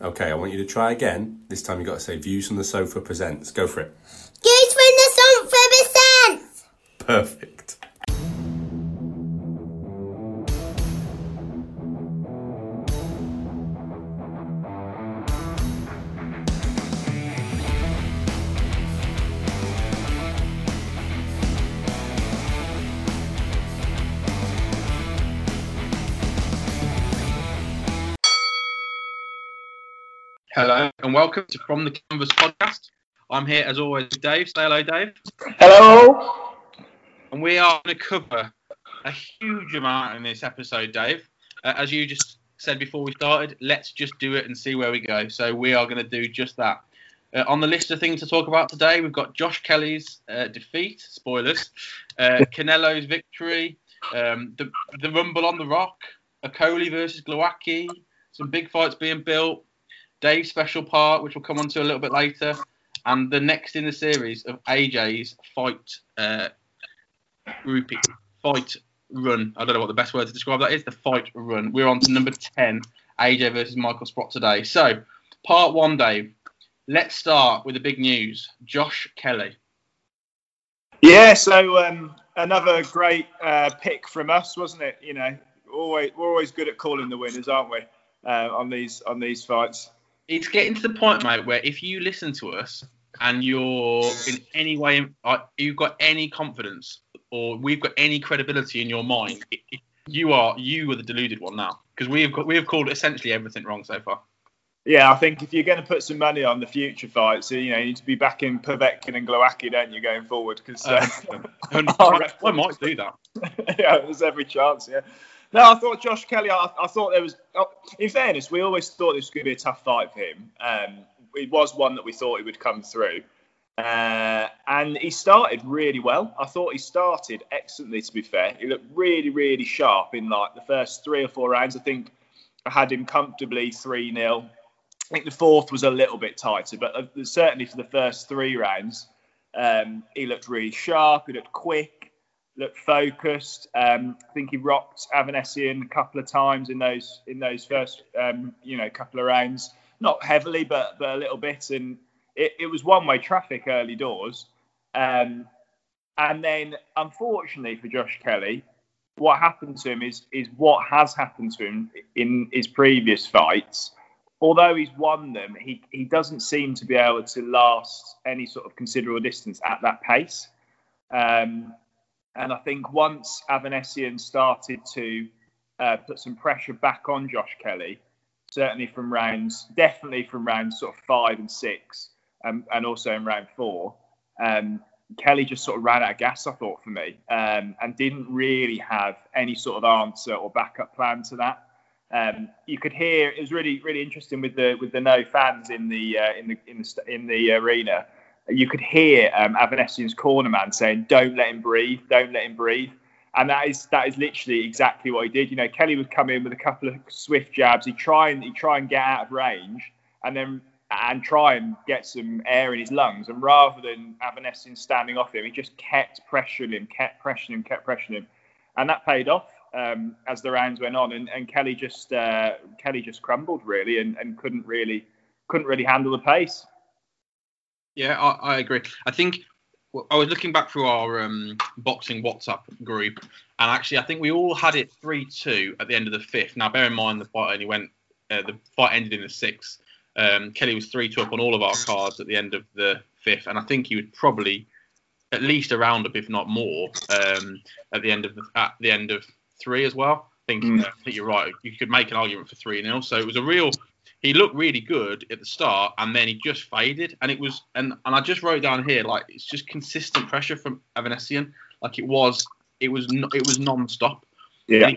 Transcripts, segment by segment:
Okay, I want you to try again. This time you've got to say Views from the Sofa presents. Go for it. Views from the sofa presents. Perfect. Welcome to From the Canvas podcast. I'm here as always with Dave. Say hello, Dave. Hello. And we are going to cover a huge amount in this episode, Dave. Uh, as you just said before we started, let's just do it and see where we go. So we are going to do just that. Uh, on the list of things to talk about today, we've got Josh Kelly's uh, defeat, spoilers, uh, Canelo's victory, um, the, the Rumble on the Rock, Okolie versus Glowacki, some big fights being built, Dave's special part, which we'll come on to a little bit later, and the next in the series of AJ's fight uh, repeat, fight run. I don't know what the best word to describe that is. The fight run. We're on to number ten, AJ versus Michael Sprott today. So, part one, Dave. Let's start with the big news. Josh Kelly. Yeah, so um, another great uh, pick from us, wasn't it? You know, always we're always good at calling the winners, aren't we? Uh, on these on these fights. It's getting to the point, mate, where if you listen to us and you're in any way, uh, you've got any confidence or we've got any credibility in your mind, you are you are the deluded one now because we have got we have called essentially everything wrong so far. Yeah, I think if you're going to put some money on the future fights, you know, you need to be backing Povetkin and Glowacki, don't you, going forward? Because uh, I, I might do that. yeah, there's every chance. Yeah. No, I thought Josh Kelly. I, I thought there was. Oh, in fairness, we always thought this was going to be a tough fight for him. Um, it was one that we thought he would come through, uh, and he started really well. I thought he started excellently. To be fair, he looked really, really sharp in like the first three or four rounds. I think I had him comfortably three 0 I think the fourth was a little bit tighter, but uh, certainly for the first three rounds, um, he looked really sharp. He looked quick, looked focused. Um, I think he rocked Avanesyan a couple of times in those in those first um, you know couple of rounds. Not heavily, but but a little bit, and it, it was one way traffic early doors. Um, and then, unfortunately for Josh Kelly, what happened to him is is what has happened to him in his previous fights although he's won them, he, he doesn't seem to be able to last any sort of considerable distance at that pace. Um, and I think once Avanesyan started to uh, put some pressure back on Josh Kelly, certainly from rounds, definitely from rounds sort of five and six, um, and also in round four, um, Kelly just sort of ran out of gas, I thought, for me, um, and didn't really have any sort of answer or backup plan to that. Um, you could hear it was really really interesting with the with the no fans in the uh, in the in the in the arena. You could hear um, Avanesyan's corner man saying, "Don't let him breathe. Don't let him breathe." And that is that is literally exactly what he did. You know, Kelly would come in with a couple of swift jabs. He'd try and he'd try and get out of range, and then and try and get some air in his lungs. And rather than Avanesyan standing off him, he just kept pressuring him, kept pressuring him, kept pressuring him, and that paid off um, as the rounds went on, and, and Kelly just uh, Kelly just crumbled really, and, and couldn't really couldn't really handle the pace. Yeah, I, I agree. I think I was looking back through our um, boxing WhatsApp group, and actually, I think we all had it three-two at the end of the fifth. Now, bear in mind the fight only went, uh, the fight ended in the sixth. Um, Kelly was three-two up on all of our cards at the end of the fifth, and I think he would probably at least a round up, if not more, um, at the end of the, at the end of three as well. I think, mm. I think you're right. You could make an argument for three 0 So it was a real. He looked really good at the start, and then he just faded. And it was, and and I just wrote down here like it's just consistent pressure from Avanesyan. Like it was, it was, it was non-stop. Yeah.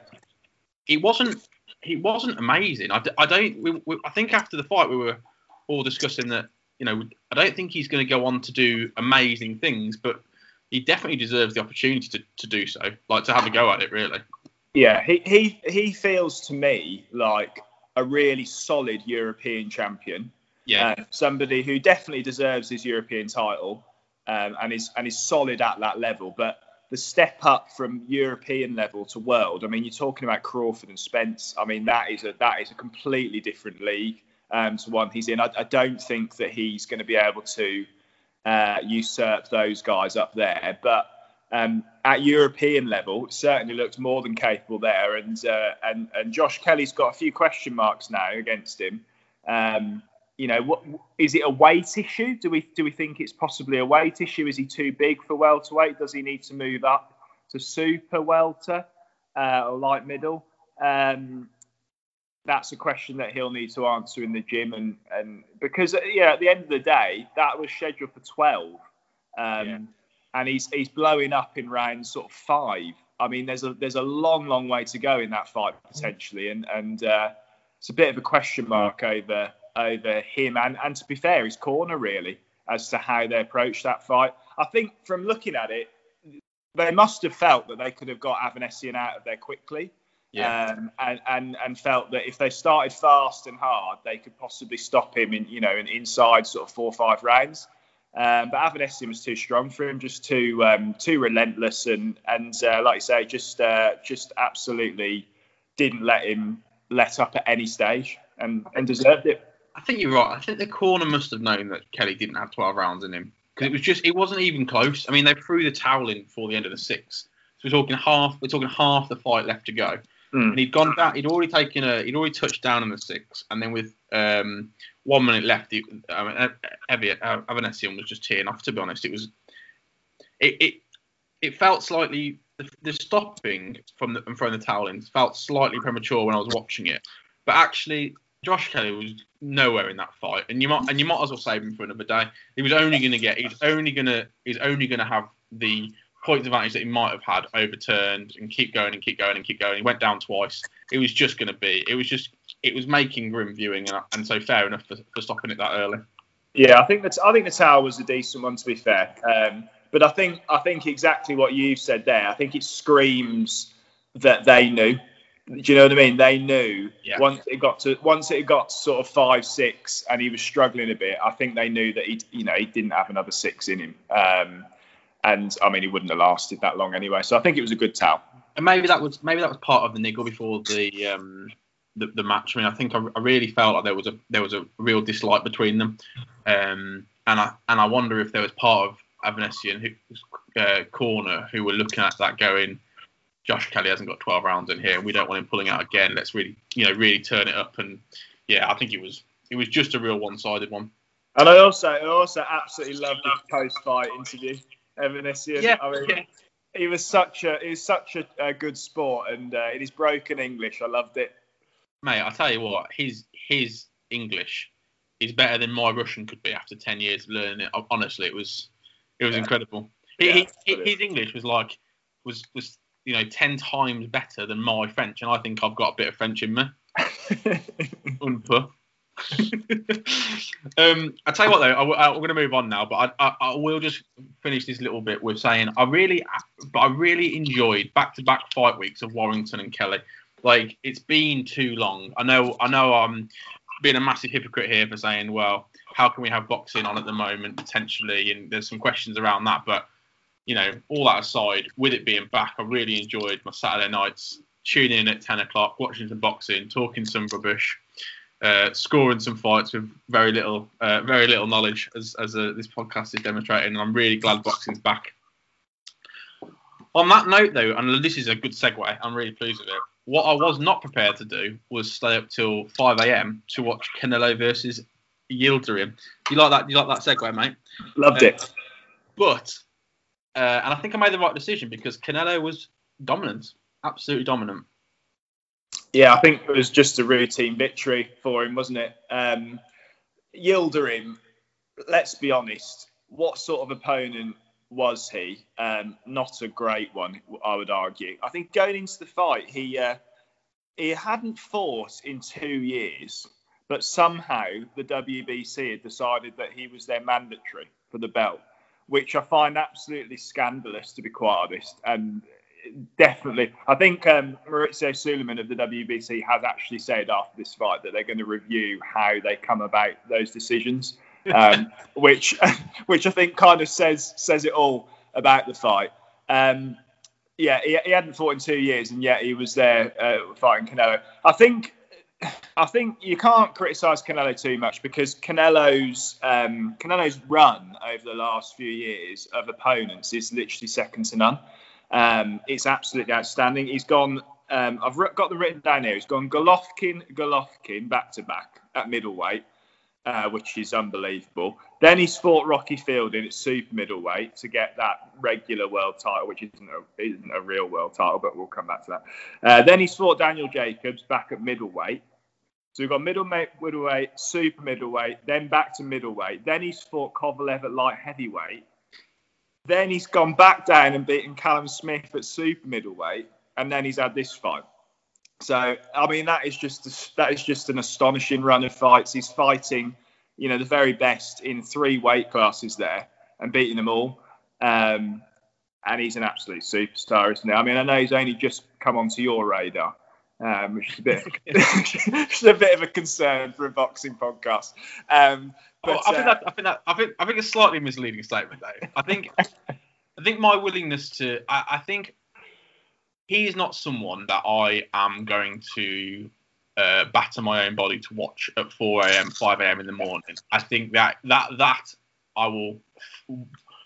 It wasn't. He wasn't amazing. I, I don't. We, we, I think after the fight we were all discussing that. You know, I don't think he's going to go on to do amazing things, but he definitely deserves the opportunity to, to do so, like to have a go at it, really. Yeah, he, he he feels to me like a really solid European champion. Yeah, uh, somebody who definitely deserves his European title, um, and is and is solid at that level. But the step up from European level to world, I mean, you're talking about Crawford and Spence. I mean, that is a that is a completely different league. um, to one he's in. I, I don't think that he's going to be able to uh, usurp those guys up there, but um, at European level, certainly looked more than capable there. And uh, and and Josh Kelly's got a few question marks now against him. Um, you know, what is it a weight issue? Do we do we think it's possibly a weight issue? Is he too big for welterweight? Does he need to move up to super welter uh, or light middle? Um, that's a question that he'll need to answer in the gym, and and because yeah, at the end of the day, that was scheduled for twelve. Um, yeah and he's he's blowing up in round sort of five. I mean, there's a there's a long, long way to go in that fight potentially, and and uh, it's a bit of a question mark over over him and and to be fair, his corner really as to how they approach that fight. I think from looking at it, they must have felt that they could have got Avanesyan out of there quickly. Yeah. Um, and, and and felt that if they started fast and hard, they could possibly stop him in you know in inside sort of four or five rounds. Um, but Avanesyan was too strong for him, just too um, too relentless, and and uh, like you say, just uh, just absolutely didn't let him let up at any stage, and and deserved it. I think you're right. I think the corner must have known that Kelly didn't have 12 rounds in him because it was just it wasn't even close. I mean, they threw the towel in before the end of the sixth. So we're talking half. We're talking half the fight left to go. Mm. And he'd gone down. He'd already taken a. He'd already touched down in the six, and then with um, one minute left, he, I mean, uh, was uh, just tearing off. To be honest, it was. It it, it felt slightly the, the stopping from the, from throwing the towel in felt slightly premature when I was watching it, but actually Josh Kelly was nowhere in that fight, and you might and you might as well save him for another day. He was only going to get. He's only going to. He's only going to have the points advantage that he might have had overturned and keep going and keep going and keep going. He went down twice. It was just going to be. It was just. It was making grim viewing, and, and so fair enough for, for stopping it that early. Yeah, I think that I think the tower was a decent one to be fair. Um, but I think I think exactly what you've said there. I think it screams that they knew. Do you know what I mean? They knew yeah. once it got to once it got sort of five six and he was struggling a bit. I think they knew that he you know he didn't have another six in him. Um, and I mean, he wouldn't have lasted that long anyway. So I think it was a good towel. And maybe that was maybe that was part of the niggle before the um, the, the, match. I mean, I think I, I, really felt like there was a there was a real dislike between them, um, and I and I wonder if there was part of Avanesyan uh, corner who were looking at that going. Josh Kelly hasn't got 12 rounds in here, and we don't want him pulling out again. Let's really, you know, really turn it up. And yeah, I think it was it was just a real one-sided one. And I also I also absolutely loved the post-fight interview. Avanesyan. Yeah, I mean, yeah. he was such a he was such a, a good sport, and uh, in his broken English, I loved it. Mate, I tell you what, his his English is better than my Russian could be after ten years of learning it. Honestly, it was it was yeah. incredible. Yeah, he, he, his English was like was was you know ten times better than my French, and I think I've got a bit of French in me. um, I tell you what though, I, am going to move on now, but I, I, I, will just finish this little bit with saying I really, but I really enjoyed back-to-back fight weeks of Warrington and Kelly. Like it's been too long. I know, I know, I'm being a massive hypocrite here for saying, well, how can we have boxing on at the moment potentially? And there's some questions around that, but you know, all that aside, with it being back, I really enjoyed my Saturday nights tuning in at 10 o'clock, watching some boxing, talking some rubbish uh, scoring some fights with very little, uh, very little knowledge, as as uh, this podcast is demonstrating. And I'm really glad boxing's back. On that note, though, and this is a good segue, I'm really pleased with it. What I was not prepared to do was stay up till 5 a.m. to watch Canelo versus Yildirim. You like that? You like that segue, mate? Loved it. But, uh, and I think I made the right decision because Canelo was dominant, absolutely dominant yeah, I think it was just a routine victory for him, wasn't it? Um, Yildirim, let's be honest, what sort of opponent was he? Um, not a great one, I would argue. I think going into the fight, he uh, he hadn't fought in two years, but somehow the WBC had decided that he was their mandatory for the belt, which I find absolutely scandalous, to be quite honest. And definitely. I think um, Mauricio Sulaiman of the WBC has actually said after this fight that they're going to review how they come about those decisions, um, which which I think kind of says says it all about the fight. Um, yeah, he, he, hadn't fought in two years, and yet he was there uh, fighting Canelo. I think I think you can't criticise Canelo too much because Canelo's um, Canelo's run over the last few years of opponents is literally second to none. Um, it's absolutely outstanding. He's gone. Um, I've got them written down here. He's gone Golovkin, Golovkin back to back at middleweight, uh, which is unbelievable. Then he's fought Rocky Fielding at super middleweight to get that regular world title, which isn't a, isn't a real world title, but we'll come back to that. Uh, then he's fought Daniel Jacobs back at middleweight. So we've got middleweight, middleweight, super middleweight, then back to middleweight. Then he's fought Kovalev at light heavyweight. Then he's gone back down and beaten Callum Smith at super middleweight, and then he's had this fight. So I mean, that is just that is just an astonishing run of fights. He's fighting, you know, the very best in three weight classes there and beating them all. Um, and he's an absolute superstar, isn't he? I mean, I know he's only just come onto your radar, um, which is a bit, is a bit of a concern for a boxing podcast. Um, but, Well, I think uh, that I think that I think I think it's a slightly misleading statement though. I think I think my willingness to I, I think he is not someone that I am going to uh, batter my own body to watch at 4 a.m. 5 a.m. in the morning. I think that that that I will f-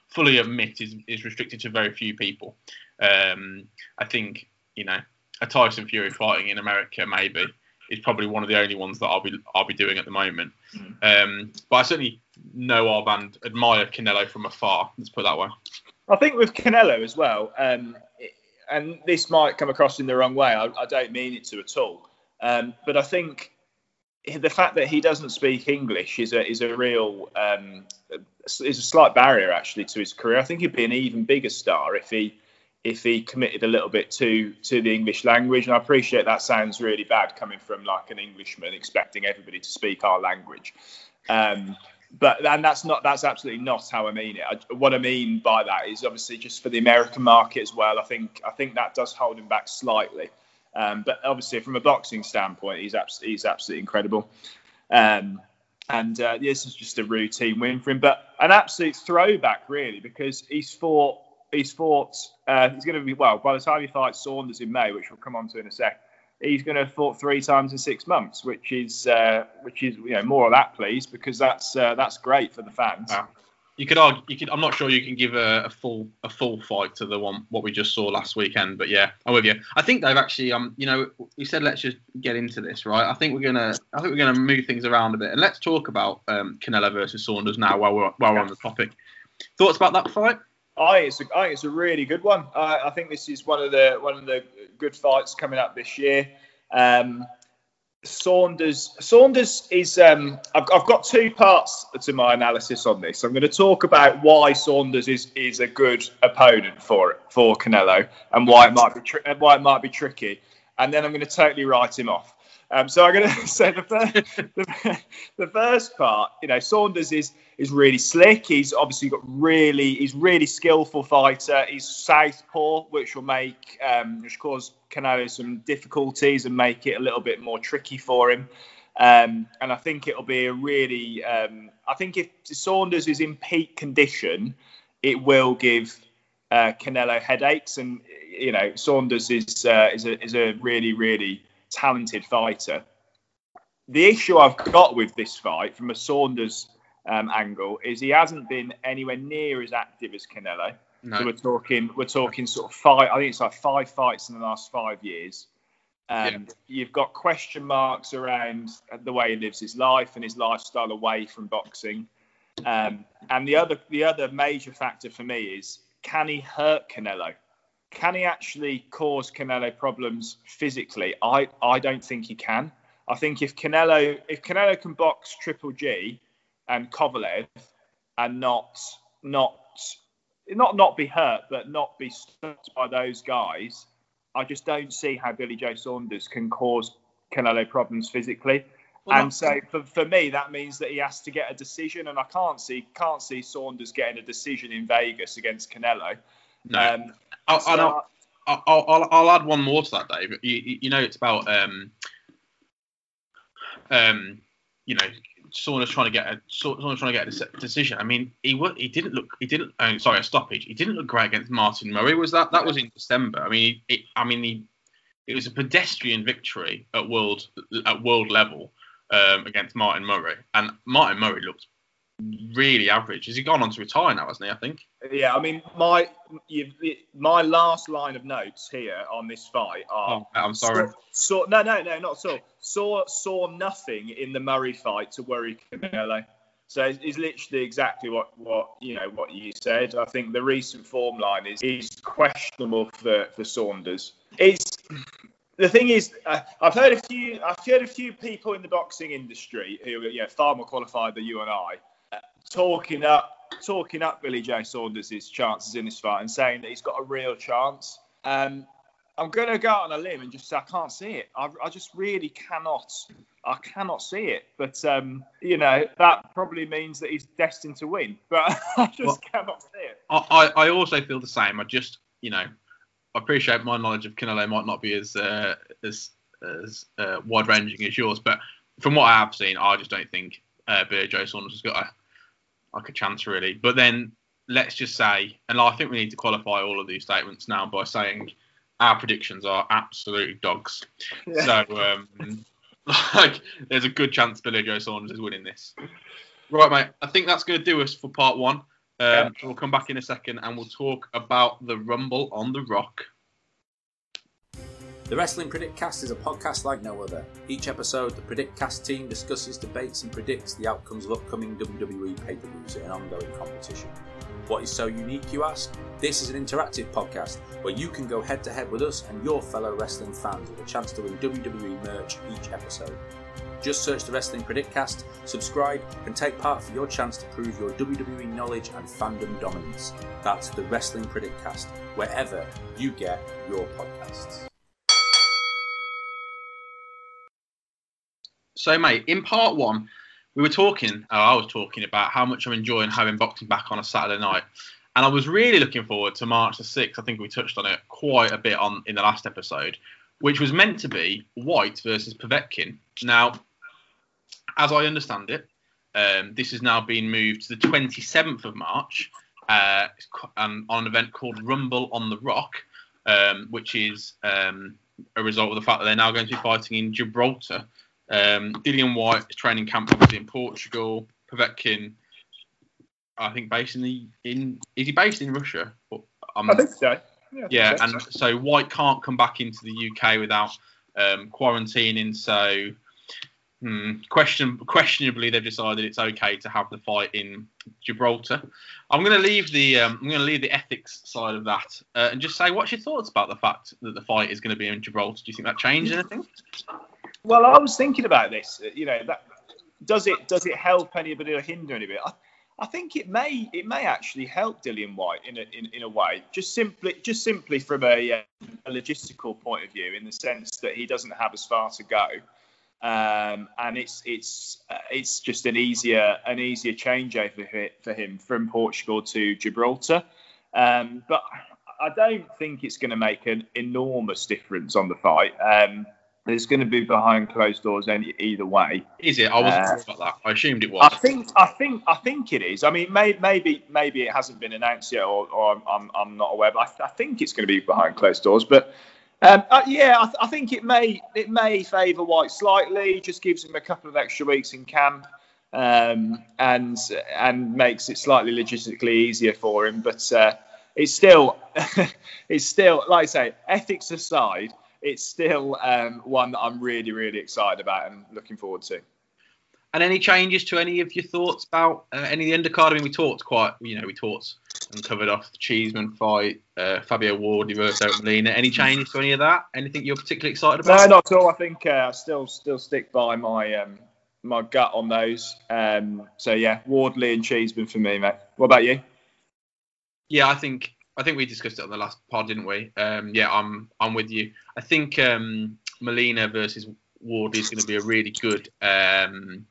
fully admit is is restricted to very few people. Um, I think you know a Tyson Fury fighting in America maybe is probably one of the only ones that I'll be I'll be doing at the moment. Um, but I certainly know of and admire Canelo from afar. Let's put it that way. I think with Canelo as well, um, and this might come across in the wrong way. I, I don't mean it to at all. Um, but I think the fact that he doesn't speak English is a is a real um, is a slight barrier actually to his career. I think he'd be an even bigger star if he if he committed a little bit to to the English language. And I appreciate that sounds really bad coming from like an Englishman expecting everybody to speak our language. Um, but and that's not that's absolutely not how I mean it. I, what I mean by that is obviously just for the American market as well. I think I think that does hold him back slightly. Um, but obviously from a boxing standpoint, he's abs- he's absolutely incredible. Um, and uh, this is just a routine win for him, but an absolute throwback really because he's fought he's fought uh, he's going to be well by the time he fights Saunders in May, which we'll come on to in a sec. He's going to have fought three times in six months, which is uh, which is you know more of that, please, because that's uh, that's great for the fans. Wow. You could argue. You could. I'm not sure you can give a, a full a full fight to the one what we just saw last weekend. But yeah, I'm with you. I think they've actually. Um. You know, we said let's just get into this, right? I think we're gonna. I think we're gonna move things around a bit, and let's talk about um, Canelo versus Saunders now while we're while we're on the topic. Thoughts about that fight? I it's a, I think it's a really good one. I, I think this is one of the one of the good fights coming up this year. Um, Saunders Saunders is um, I've, I've got two parts to my analysis on this. I'm going to talk about why Saunders is is a good opponent for for Canelo and why it might be tri- why it might be tricky, and then I'm going to totally write him off. Um, so I'm going to say the first, the, the first part, you know, Saunders is is really slick. He's obviously got really, he's really skillful fighter. He's southpaw, which will make, um, which cause Canelo some difficulties and make it a little bit more tricky for him. Um, and I think it'll be a really, um, I think if Saunders is in peak condition, it will give uh, Canelo headaches. And you know, Saunders is uh, is a is a really really talented fighter. The issue I've got with this fight from a Saunders um, angle is he hasn't been anywhere near as active as Canelo. No. So we're talking we're talking sort of five. I think it's like five fights in the last five years. Um, You've got question marks around the way he lives his life and his lifestyle away from boxing. Um, and the other the other major factor for me is can he hurt Canelo? Can he actually cause Canelo problems physically? I, I don't think he can. I think if Canelo if Canelo can box Triple G and Kovalev and not not not not be hurt, but not be stopped by those guys, I just don't see how Billy Joe Saunders can cause Canelo problems physically. Well, and so for, for me, that means that he has to get a decision, and I can't see can't see Saunders getting a decision in Vegas against Canelo. No. Um, I'll, so I'll, I'll, I'll, I'll add one more to that, Dave. You, you you know, it's about um, um, you know, Saunders trying to get a Saunders trying to get a decision. I mean, he wa- he didn't look he didn't oh, sorry a stoppage. He didn't look great against Martin Murray. Was that that was in December? I mean, he, I mean he it was a pedestrian victory at world at world level um, against Martin Murray, and Martin Murray looked really average. Has he gone on to retire now, hasn't he? I think. Yeah, I mean, my my last line of notes here on this fight are. Oh, I'm sorry. Saw, saw, no, no, no, not at all. Saw saw nothing in the Murray fight to worry Canelo. So it's, it's literally exactly what, what you know what you said. I think the recent form line is is questionable for, for Saunders. It's the thing is, uh, I've heard a few I've heard a few people in the boxing industry who are you know, far more qualified than you and I talking up talking up Billy Joe Saunders' chances in this fight and saying that he's got a real chance. Um, I'm going to go out on a limb and just say I can't see it. I, I just really cannot. I cannot see it. But um, you know that probably means that he's destined to win. But I just Well- cannot see it. I, I I also feel the same. I just, you know, I appreciate my knowledge of Canelo might not be as uh, as as uh, wide ranging as yours, but from what I have seen, I just don't think uh, Billy Joe Saunders has got a like a chance really. But then let's just say, and I think we need to qualify all of these statements now by saying our predictions are absolute dogs. So um, like, there's a good chance Billy Joe Saunders is winning this. Right, mate. I think that's going to do us for part one. Um, Yeah. We'll come back in a second and we'll talk about the Rumble on the Rock. The Wrestling Predict Cast is a podcast like no other. Each episode, the Predict Cast team discusses, debates, and predicts the outcomes of upcoming WWE pay per views in an ongoing competition. What is so unique, you ask? This is an interactive podcast where you can go head to head with us and your fellow wrestling fans with a chance to win WWE merch each episode. Just search the Wrestling Predict Cast, subscribe, and take part for your chance to prove your WWE knowledge and fandom dominance. That's the Wrestling Predict Cast, wherever you get your podcasts. So, mate, in part one, we were talking, or I was talking about how much I'm enjoying having boxing back on a Saturday night. And I was really looking forward to March the 6th. I think we touched on it quite a bit on in the last episode, which was meant to be Whyte versus Povetkin. Now, as I understand it, um, this has now been moved to the 27th of March uh, um, on an event called Rumble on the Rock, um, which is um, a result of the fact that they're now going to be fighting in Gibraltar. Um, Dillian Whyte is training camp obviously in Portugal. Povetkin, I think, based in the in is he based in Russia? Um, I think so. yeah, I think and so. so Whyte can't come back into the UK without um, quarantining. So, hmm, question questionably, they've decided it's okay to have the fight in Gibraltar. I'm going to leave the um, I'm going to leave the ethics side of that uh, and just say, what's your thoughts about the fact that the fight is going to be in Gibraltar? Do you think that changed anything? Well, I was thinking about this. uh, You know, that does it does it help anybody or hinder anybody? I, I think it may it may actually help Dillian Whyte in a in, in a way, just simply just simply from a, uh, a logistical point of view, in the sense that he doesn't have as far to go, um, and it's it's uh, it's just an easier an easier changeover for for him from Portugal to Gibraltar. Um, but I don't think it's going to make an enormous difference on the fight. Um, there's going to be behind closed doors any, either way. Is it? I wasn't Uh, about that. I assumed it was. I think I think I think it is. I mean, may, maybe maybe it hasn't been announced yet, or, or I'm, I'm not aware. But I, I think it's going to be behind closed doors. But um, uh, yeah, I, th- I think it may it may favour Whyte slightly. Just gives him a couple of extra weeks in camp, um, and and makes it slightly logistically easier for him. But uh, it's still it's still like I say, ethics aside. It's still um, one that I'm really, really excited about and looking forward to. And any changes to any of your thoughts about uh, any of the undercard? I mean, we talked quite, you know, we talked and covered off the Cheeseman fight, uh, Fabio Ward versus Molina. Any changes to any of that? Anything you're particularly excited about? No, not at all. I think uh, I still still stick by my um, my gut on those. Um, so yeah, Wardley and Cheeseman for me, mate. What about you? Yeah, I think I think we discussed it on the last pod, didn't we? Um, yeah, I'm I'm with you. I think um, Molina versus Ward is going to be a really good um,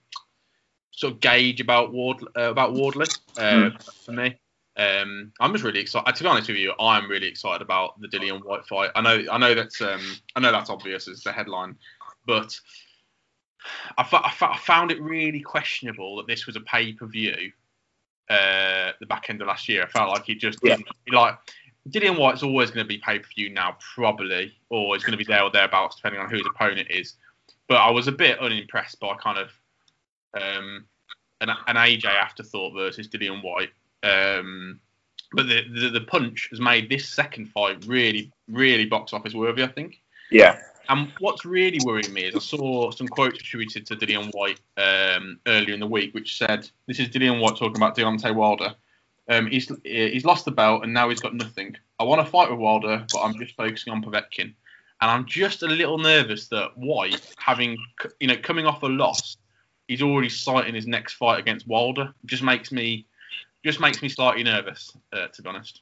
sort of gauge about Ward uh, about Wardley uh, for me. Um, I'm just really excited. To be honest with you, I'm really excited about the Dillian Whyte fight. I know I know that's um, I know that's obvious as the headline, but I, fo- I, fo- I found it really questionable that this was a pay per view uh, the back end of last year. I felt like he just Yeah. like Dillian Whyte's always going to be pay per view now, probably, or it's going to be there or thereabouts, depending on who his opponent is. But I was a bit unimpressed by kind of um, an, an AJ afterthought versus Dillian Whyte. Um, but the, the the punch has made this second fight really, really box office worthy. I think. Yeah. And what's really worrying me is I saw some quotes attributed to Dillian Whyte um, earlier in the week, which said, "This is Dillian Whyte talking about Deontay Wilder. Um, he's he's lost the belt and now he's got nothing. I want to fight with Wilder, but I'm just focusing on Povetkin, and I'm just a little nervous that Whyte, having you know coming off a loss, he's already citing his next fight against Wilder. It just makes me just makes me slightly nervous, uh, to be honest.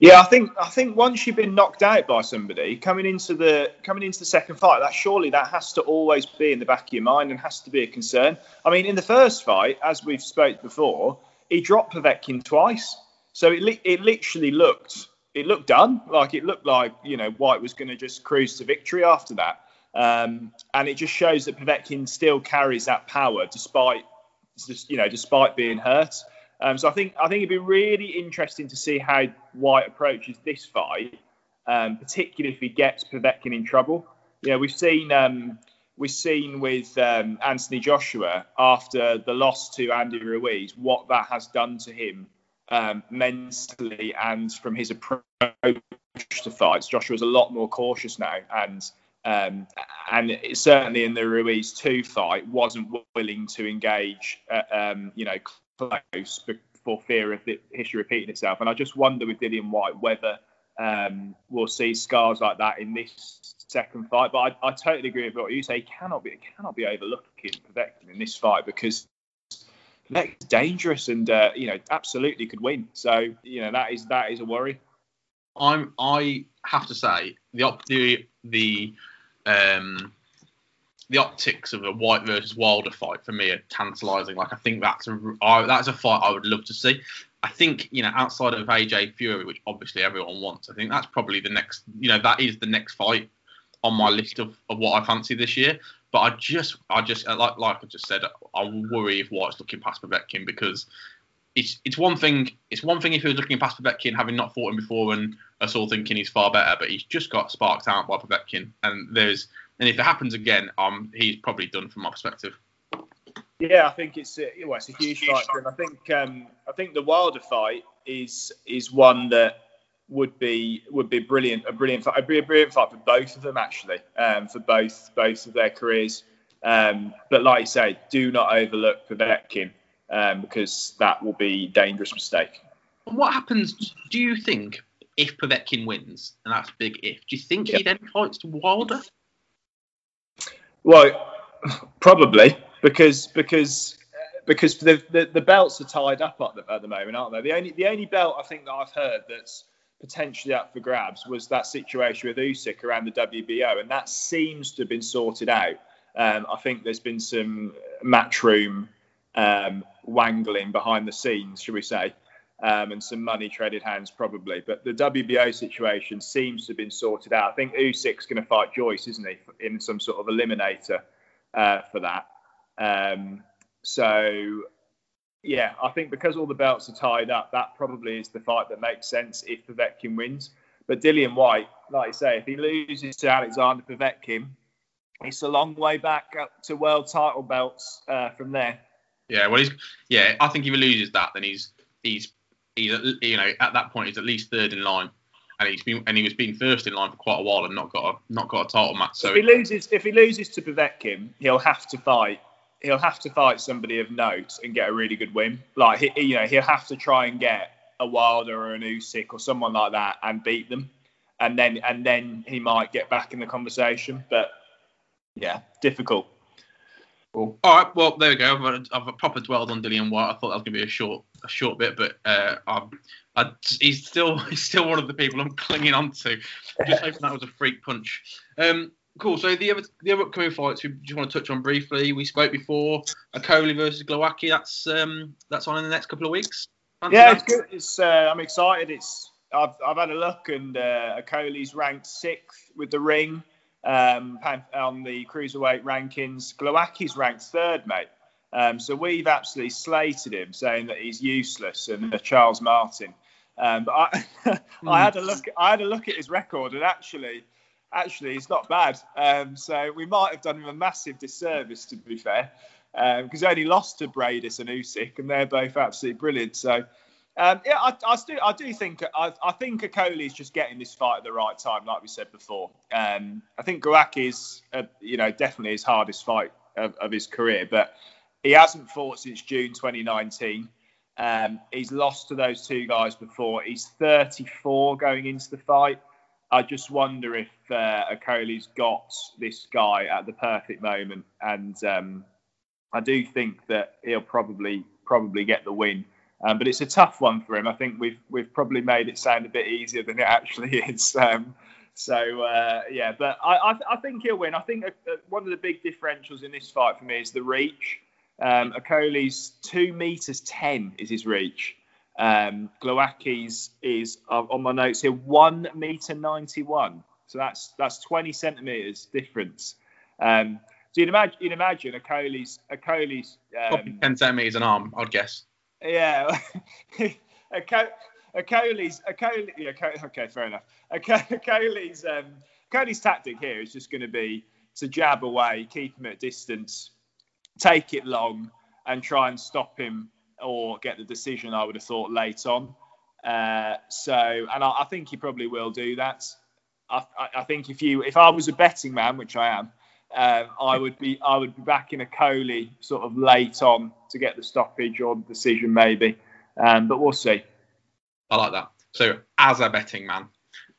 Yeah, I think I think once you've been knocked out by somebody coming into the coming into the second fight, that surely that has to always be in the back of your mind and has to be a concern. I mean, in the first fight, as we've spoke before, he dropped Povetkin twice, so it li- it literally looked it looked done. Like it looked like you know Whyte was going to just cruise to victory after that, um, and it just shows that Povetkin still carries that power despite you know despite being hurt. Um, so I think I think it'd be really interesting to see how Whyte approaches this fight, um, particularly if he gets Povetkin in trouble. You know, we've seen um, we've seen with um, Anthony Joshua after the loss to Andy Ruiz what that has done to him um, mentally and from his approach to fights. Joshua's a lot more cautious now, and um, and certainly in the Ruiz two fight wasn't willing to engage. Uh, um, you know, close for fear of the history repeating itself. And I just wonder with Dillian Whyte whether um, we'll see scars like that in this second fight. But I, I totally agree with what you say. Cannot be cannot be overlooking Povetkin in this fight because Povetkin's dangerous and uh, you know absolutely could win. So you know that is that is a worry. I'm I have to say the the the um the optics of a Whyte versus Wilder fight for me are tantalising. Like I think that's a I, that's a fight I would love to see. I think you know outside of AJ Fury, which obviously everyone wants, I think that's probably the next. You know that is the next fight on my list of, of what I fancy this year. But I just I just uh, like like I just said, I worry if Whyte's looking past Povetkin because it's it's one thing it's one thing if he was looking past Povetkin having not fought him before and us all thinking he's far better, but he's just got sparked out by Povetkin, and there's and if it happens again, um, he's probably done from my perspective. Yeah, I think it's a, well, it's a huge fight, and I think um, I think the Wilder fight is is one that would be would be brilliant, a brilliant fight, a brilliant fight for both of them actually, um, for both both of their careers. Um, but like you say, do not overlook Povetkin um, because that will be a dangerous mistake. And What happens? Do you think if Povetkin wins, and that's big if? Do you think he then fights Wilder? Well, probably because because because the, the, the belts are tied up at the, at the moment, aren't they? The only the only belt I think that I've heard that's potentially up for grabs was that situation with Usyk around the WBO, and that seems to have been sorted out. Um, I think there's been some matchroom um, wangling behind the scenes, should we say, um, and some money traded hands probably. But the WBO situation seems to have been sorted out. I think Usyk's going to fight Joyce, isn't he, in some sort of eliminator uh, for that. Um, so, yeah, I think because all the belts are tied up, that probably is the fight that makes sense if Povetkin wins. But Dillian Whyte, like I say, if he loses to Alexander Povetkin, it's a long way back up to world title belts uh, from there. Yeah, well, he's yeah. I think if he loses that, then he's he's he's you know at that point he's at least third in line, and he's been and he was being first in line for quite a while and not got a not got a title match. So if he loses if he loses to Povetkin, he'll have to fight. He'll have to fight somebody of note and get a really good win. Like he, you know, he'll have to try and get a Wilder or an Usyk or someone like that and beat them, and then and then he might get back in the conversation. But yeah, difficult. Cool. All right. Well, there we go. I've, I've proper dwelled on Dillian Whyte. I thought that was going to be a short, a short bit, but uh, I'm, I, he's still, he's still one of the people I'm clinging on to. Just hoping that was a freak punch. Um, cool. So the other, the other upcoming fights we just want to touch on briefly. We spoke before. Okolie versus Glowacki. That's, um, that's on in the next couple of weeks. Fancy yeah, that? it's good. It's, uh, I'm excited. It's, I've, I've had a look, and uh, Okolie's ranked sixth with the ring um, on the cruiserweight rankings. Glowacki's ranked third, mate. Um, so we've absolutely slated him, saying that he's useless and uh, Charles Martin. Um, but I, I had a look. I had a look at his record, and actually, actually, he's not bad. Um, so we might have done him a massive disservice, to be fair, because he only lost to Briedis and Usyk, and they're both absolutely brilliant. So. Um, yeah, I, I, do. I do think. I, I think Okolie is just getting this fight at the right time, like we said before. Um, I think Glowacki is, uh, you know, definitely his hardest fight of, of, his career, but he hasn't fought since June 2019. Um, he's lost to those two guys before. He's 34 going into the fight. I just wonder if uh, Okolie's got this guy at the perfect moment, and um, I do think that he'll probably probably get the win. Um, but it's a tough one for him. I think we've we've probably made it sound a bit easier than it actually is. Um, so uh, yeah, but I, I, I think he'll win. I think uh, uh, one of the big differentials in this fight for me is the reach. Um, Okolie's two meters ten is his reach. Um, Glowacki's is uh, on my notes here one meter ninety one. So that's that's twenty centimeters difference. Um, so you'd imagine, you'd imagine Okolie's Okolie's um, ten centimeters an arm, I'd guess. Yeah. a, co- a Coley's, yeah, okay, fair enough. A, Coley's, um, Coley's tactic here is just going to be to jab away, keep him at distance, take it long, and try and stop him or get the decision. I would have thought late on. Uh, so, and I, I, think he probably will do that. I, I, think if you, if I was a betting man, which I am, um, I would be I would be back in Okolie sort of late on to get the stoppage or the decision maybe, um, but we'll see. I like that. So as a betting man.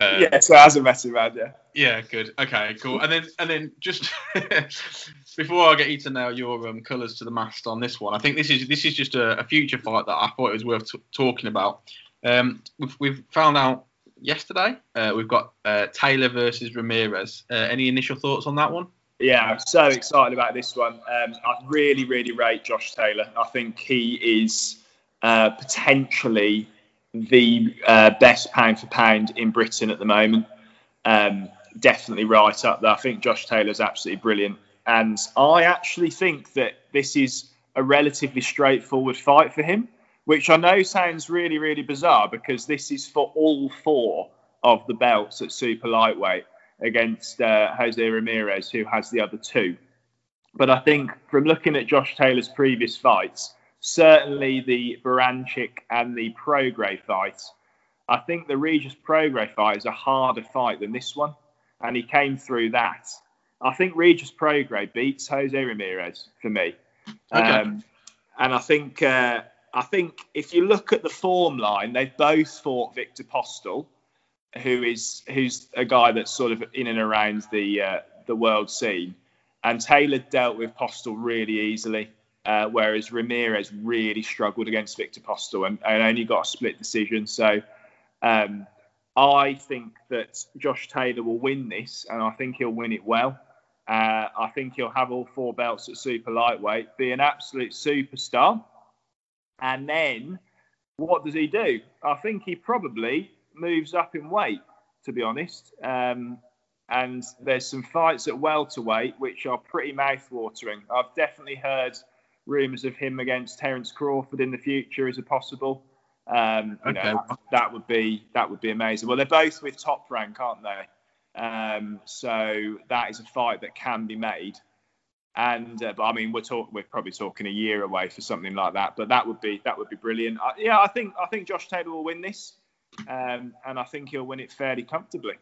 Uh, yeah, so as a betting man, yeah. Yeah, good. Okay, cool. And then and then just before I get you to nail your um, colours to the mast on this one, I think this is this is just a, a future fight that I thought it was worth t- talking about. Um, we've, we've found out yesterday. Uh, we've got uh, Taylor versus Ramirez. Uh, any initial thoughts on that one? Yeah, I'm so excited about this one. Um, I really, really rate Josh Taylor. I think he is uh, potentially the uh, best pound for pound in Britain at the moment. Um, definitely right up there. I think Josh Taylor is absolutely brilliant. And I actually think that this is a relatively straightforward fight for him, which I know sounds really, really bizarre because this is for all four of the belts at super lightweight against uh, Jose Ramirez, who has the other two. But I think from looking at Josh Taylor's previous fights, certainly the Baranchyk and the Prograis fight, I think the Regis Prograis fight is a harder fight than this one, and he came through that. I think Regis Prograis beats Jose Ramirez for me, okay. um, and I think uh, I think if you look at the form line, they've both fought Viktor Postol who is who's a guy that's sort of in and around the uh, the world scene, and Taylor dealt with Postol really easily, uh, whereas Ramirez really struggled against Victor Postol and, and only got a split decision. So. Um, I think that Josh Taylor will win this, and I think he'll win it well. Uh, I think he'll have all four belts at super lightweight, be an absolute superstar. And then what does he do? I think he probably moves up in weight, to be honest. Um, and there's some fights at welterweight which are pretty mouth-watering. I've definitely heard rumours of him against Terence Crawford in the future as a possible. Um, you okay. know, that would be that would be amazing. Well, they're both with top rank, aren't they? Um, so that is a fight that can be made. And uh, but I mean, we're talking we're probably talking a year away for something like that. But that would be that would be brilliant. Uh, yeah, I think I think Josh Taylor will win this um, and I think he'll win it fairly comfortably.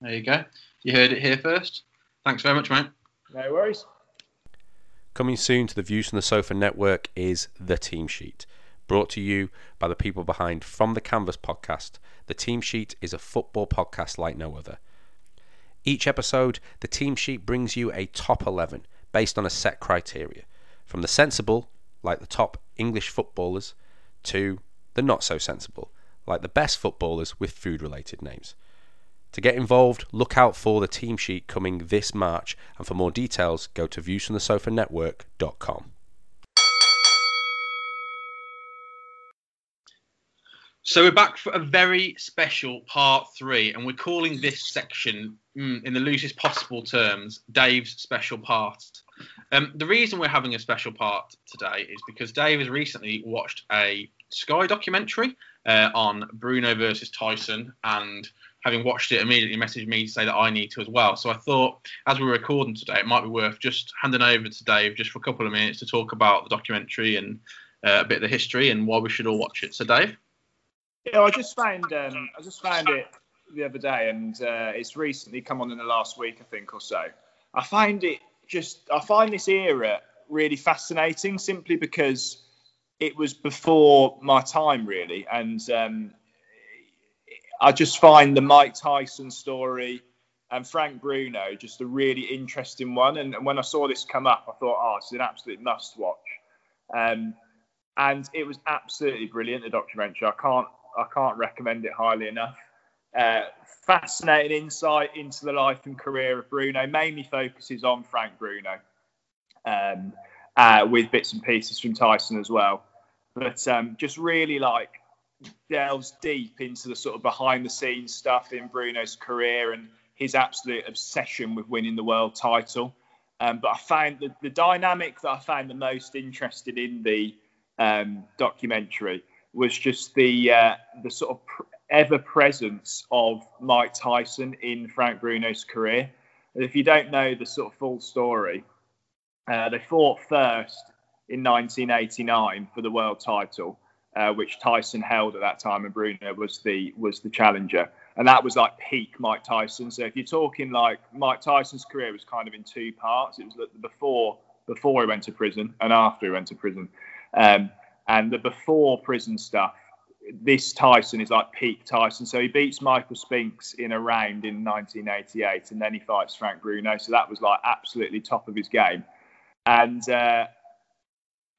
There you go. You heard it here first. Thanks very much, mate. No worries. Coming soon to the Views from the Sofa network is The Team Sheet, brought to you by the people behind From the Canvas podcast. The Team Sheet is a football podcast like no other. Each episode, the Team Sheet brings you a top 11 based on a set criteria, from the sensible, like the top English footballers, to the not so sensible, like the best footballers with food related names. To get involved, look out for the team sheet coming this March, and for more details, go to viewsfromthesofanetwork.com. So we're back for a very special part three, and we're calling this section, mm, in the loosest possible terms, Dave's special part. Um, the reason we're having a special part today is because Dave has recently watched a Sky documentary uh, on Bruno versus Tyson, and having watched it, immediately messaged me to say that I need to as well. So I thought, as we're recording today, it might be worth just handing over to Dave just for a couple of minutes to talk about the documentary and uh, a bit of the history and why we should all watch it. So, Dave. Yeah, I just found um, I just found it the other day, and uh, it's recently come on in the last week, I think, or so. I find it just I find this era really fascinating, simply because it was before my time, really, and um, I just find the Mike Tyson story and Frank Bruno just a really interesting one. And, and when I saw this come up, I thought, oh, it's an absolute must watch. Um, and it was absolutely brilliant. The documentary. I can't I can't recommend it highly enough. Uh, fascinating insight into the life and career of Bruno. Mainly focuses on Frank Bruno, um, uh, with bits and pieces from Tyson as well. But um, just really like delves deep into the sort of behind the scenes stuff in Bruno's career and his absolute obsession with winning the world title. Um, but I found the, the dynamic that I found the most interested in the um, documentary was just the uh, the sort of pr- ever presence of Mike Tyson in Frank Bruno's career. And if you don't know the sort of full story, uh, they fought first in 1989 for the world title, uh, which Tyson held at that time, and Bruno was the was the challenger, and that was like peak Mike Tyson. So if you're talking like Mike Tyson's career was kind of in two parts. It was before before he went to prison and after he went to prison. Um, and the before prison stuff, this Tyson is like peak Tyson. So he beats Michael Spinks in a round in 1988, and then he fights Frank Bruno. So that was like absolutely top of his game. And uh,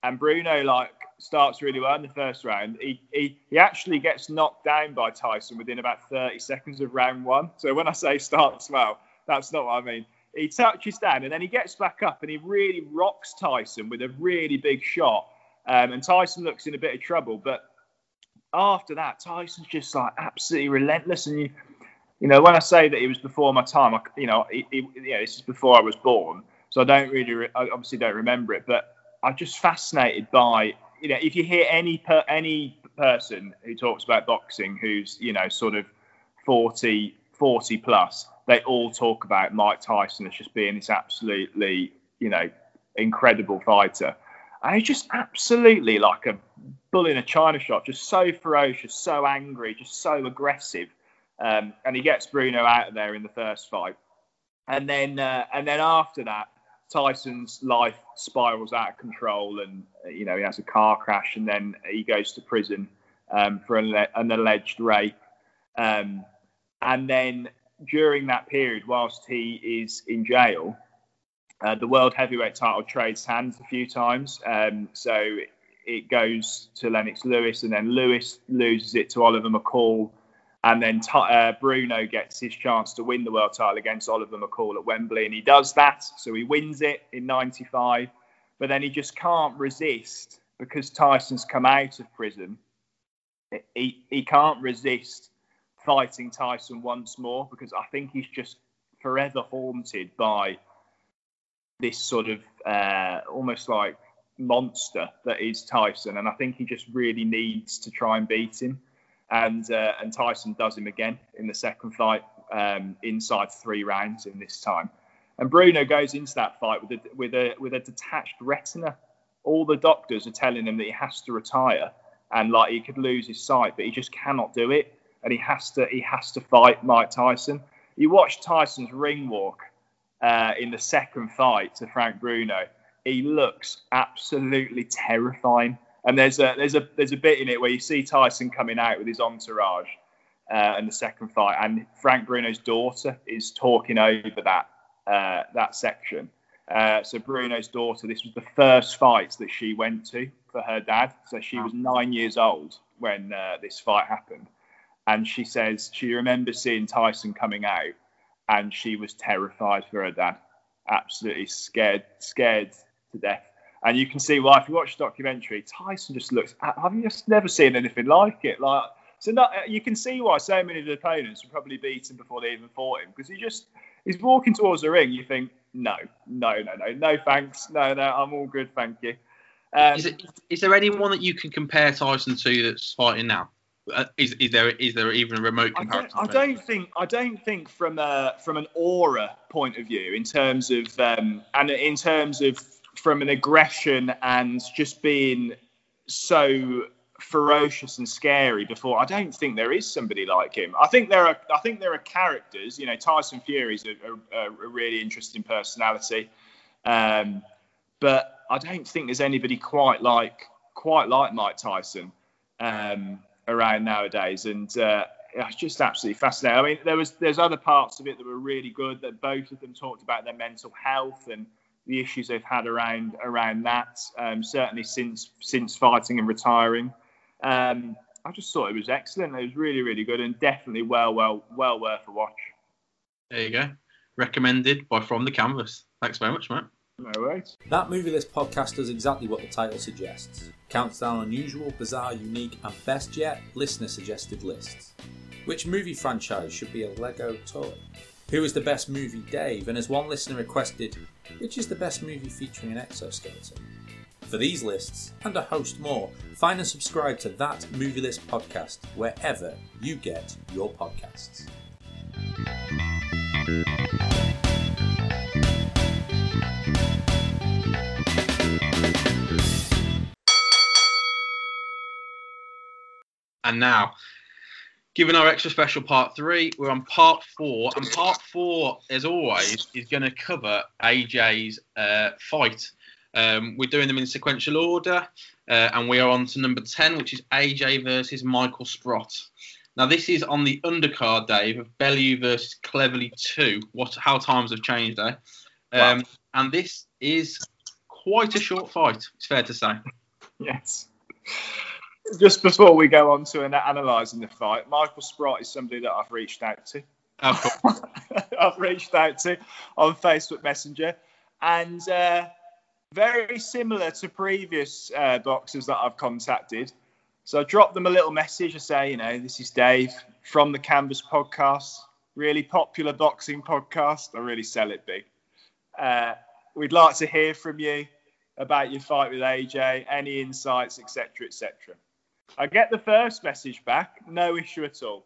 and Bruno like starts really well in the first round. He, he he actually gets knocked down by Tyson within about 30 seconds of round one. So when I say starts well, that's not what I mean. He touches down and then he gets back up and he really rocks Tyson with a really big shot um, and Tyson looks in a bit of trouble. But after that, Tyson's just like absolutely relentless. And you, you know, when I say that he was before my time, I, you know, it, it, you know, this is before I was born, so I don't really, re- I obviously don't remember it. But I'm just fascinated by, you know, if you hear any per, any person who talks about boxing who's, you know, sort of 40, 40 plus, they all talk about Mike Tyson as just being this absolutely, you know, incredible fighter. And he's just absolutely like a bull in a china shop, just so ferocious, so angry, just so aggressive. Um, and he gets Bruno out of there in the first fight. And then, uh, and then after that, Tyson's life spirals out of control, and you know he has a car crash, and then he goes to prison um, for an, an, alleged rape. Um, and then during that period, whilst he is in jail, uh, the world heavyweight title trades hands a few times. Um, so it goes to Lennox Lewis, and then Lewis loses it to Oliver McCall. And then uh, Bruno gets his chance to win the world title against Oliver McCall at Wembley, and he does that. So he wins it in '95, but then he just can't resist because Tyson's come out of prison. He he can't resist fighting Tyson once more because I think he's just forever haunted by this sort of uh, almost like monster that is Tyson, and I think he just really needs to try and beat him. And uh, and Tyson does him again in the second fight, um, inside three rounds in this time. And Bruno goes into that fight with a with a with a detached retina. All the doctors are telling him that he has to retire and like he could lose his sight, but he just cannot do it. And he has to he has to fight Mike Tyson. You watch Tyson's ring walk uh, in the second fight to Frank Bruno, he looks absolutely terrifying. And there's a there's a there's a bit in it where you see Tyson coming out with his entourage uh, in the second fight, and Frank Bruno's daughter is talking over that uh, that section. Uh, so Bruno's daughter, this was the first fight that she went to for her dad. So she was nine years old when uh, this fight happened, and she says she remembers seeing Tyson coming out and she was terrified for her dad, absolutely scared, scared to death. And you can see why if you watch the documentary, Tyson just looks. I've just never seen anything like it. Like so, not, you can see why so many of the opponents would probably beat him before they even fought him because he just he's walking towards the ring. You think, no, no, no, no, no, thanks, no, no, I'm all good, thank you. Um, is, it, is there anyone that you can compare Tyson to that's fighting now? Uh, is, is there is there even a remote I don't, comparison? I don't think I don't think from a from an aura point of view in terms of um, and in terms of from an aggression and just being so ferocious and scary before I don't think there is somebody like him. I think there are I think there are characters. You know, Tyson Fury's a, a, a really interesting personality, um, but I don't think there's anybody quite like quite like Mike Tyson. Um, around nowadays, and uh, it's just absolutely fascinating. I mean, there was there's other parts of it that were really good. That both of them talked about their mental health and the issues they've had around around that. Um, certainly since since fighting and retiring. Um, I just thought it was excellent. It was really really good and definitely well well well worth a watch. There you go. Recommended by From the Canvas. Thanks very much, mate. No worries. That movie list podcast does exactly what the title suggests. Counts down unusual, bizarre, unique, and best yet, listener suggested lists. Which movie franchise should be a Lego toy? Who is the best movie Dave? And as one listener requested, which is the best movie featuring an exoskeleton? For these lists, and a host more, find and subscribe to That Movie List podcast wherever you get your podcasts. And now, given our extra special part three, we're on part four. And part four, as always, is going to cover AJ's uh, fight. Um, we're doing them in sequential order. Uh, and we are on to number 10, which is AJ versus Michael Sprott. Now, this is on the undercard, Dave, of Bellew versus Cleverly 2. What, how times have changed, eh? Um, Wow. And this is quite a short fight, it's fair to say. Yes. Just before we go on to an- analysing the fight, Michael Sprott is somebody that I've reached out to. I've reached out to on Facebook Messenger, and uh, very similar to previous uh, boxers that I've contacted. So I dropped them a little message. I say, you know, this is Dave from the Canvas Podcast, really popular boxing podcast. I really sell it big. Uh, we'd like to hear from you about your fight with AJ, any insights, etc., etc. I get the first message back, no issue at all.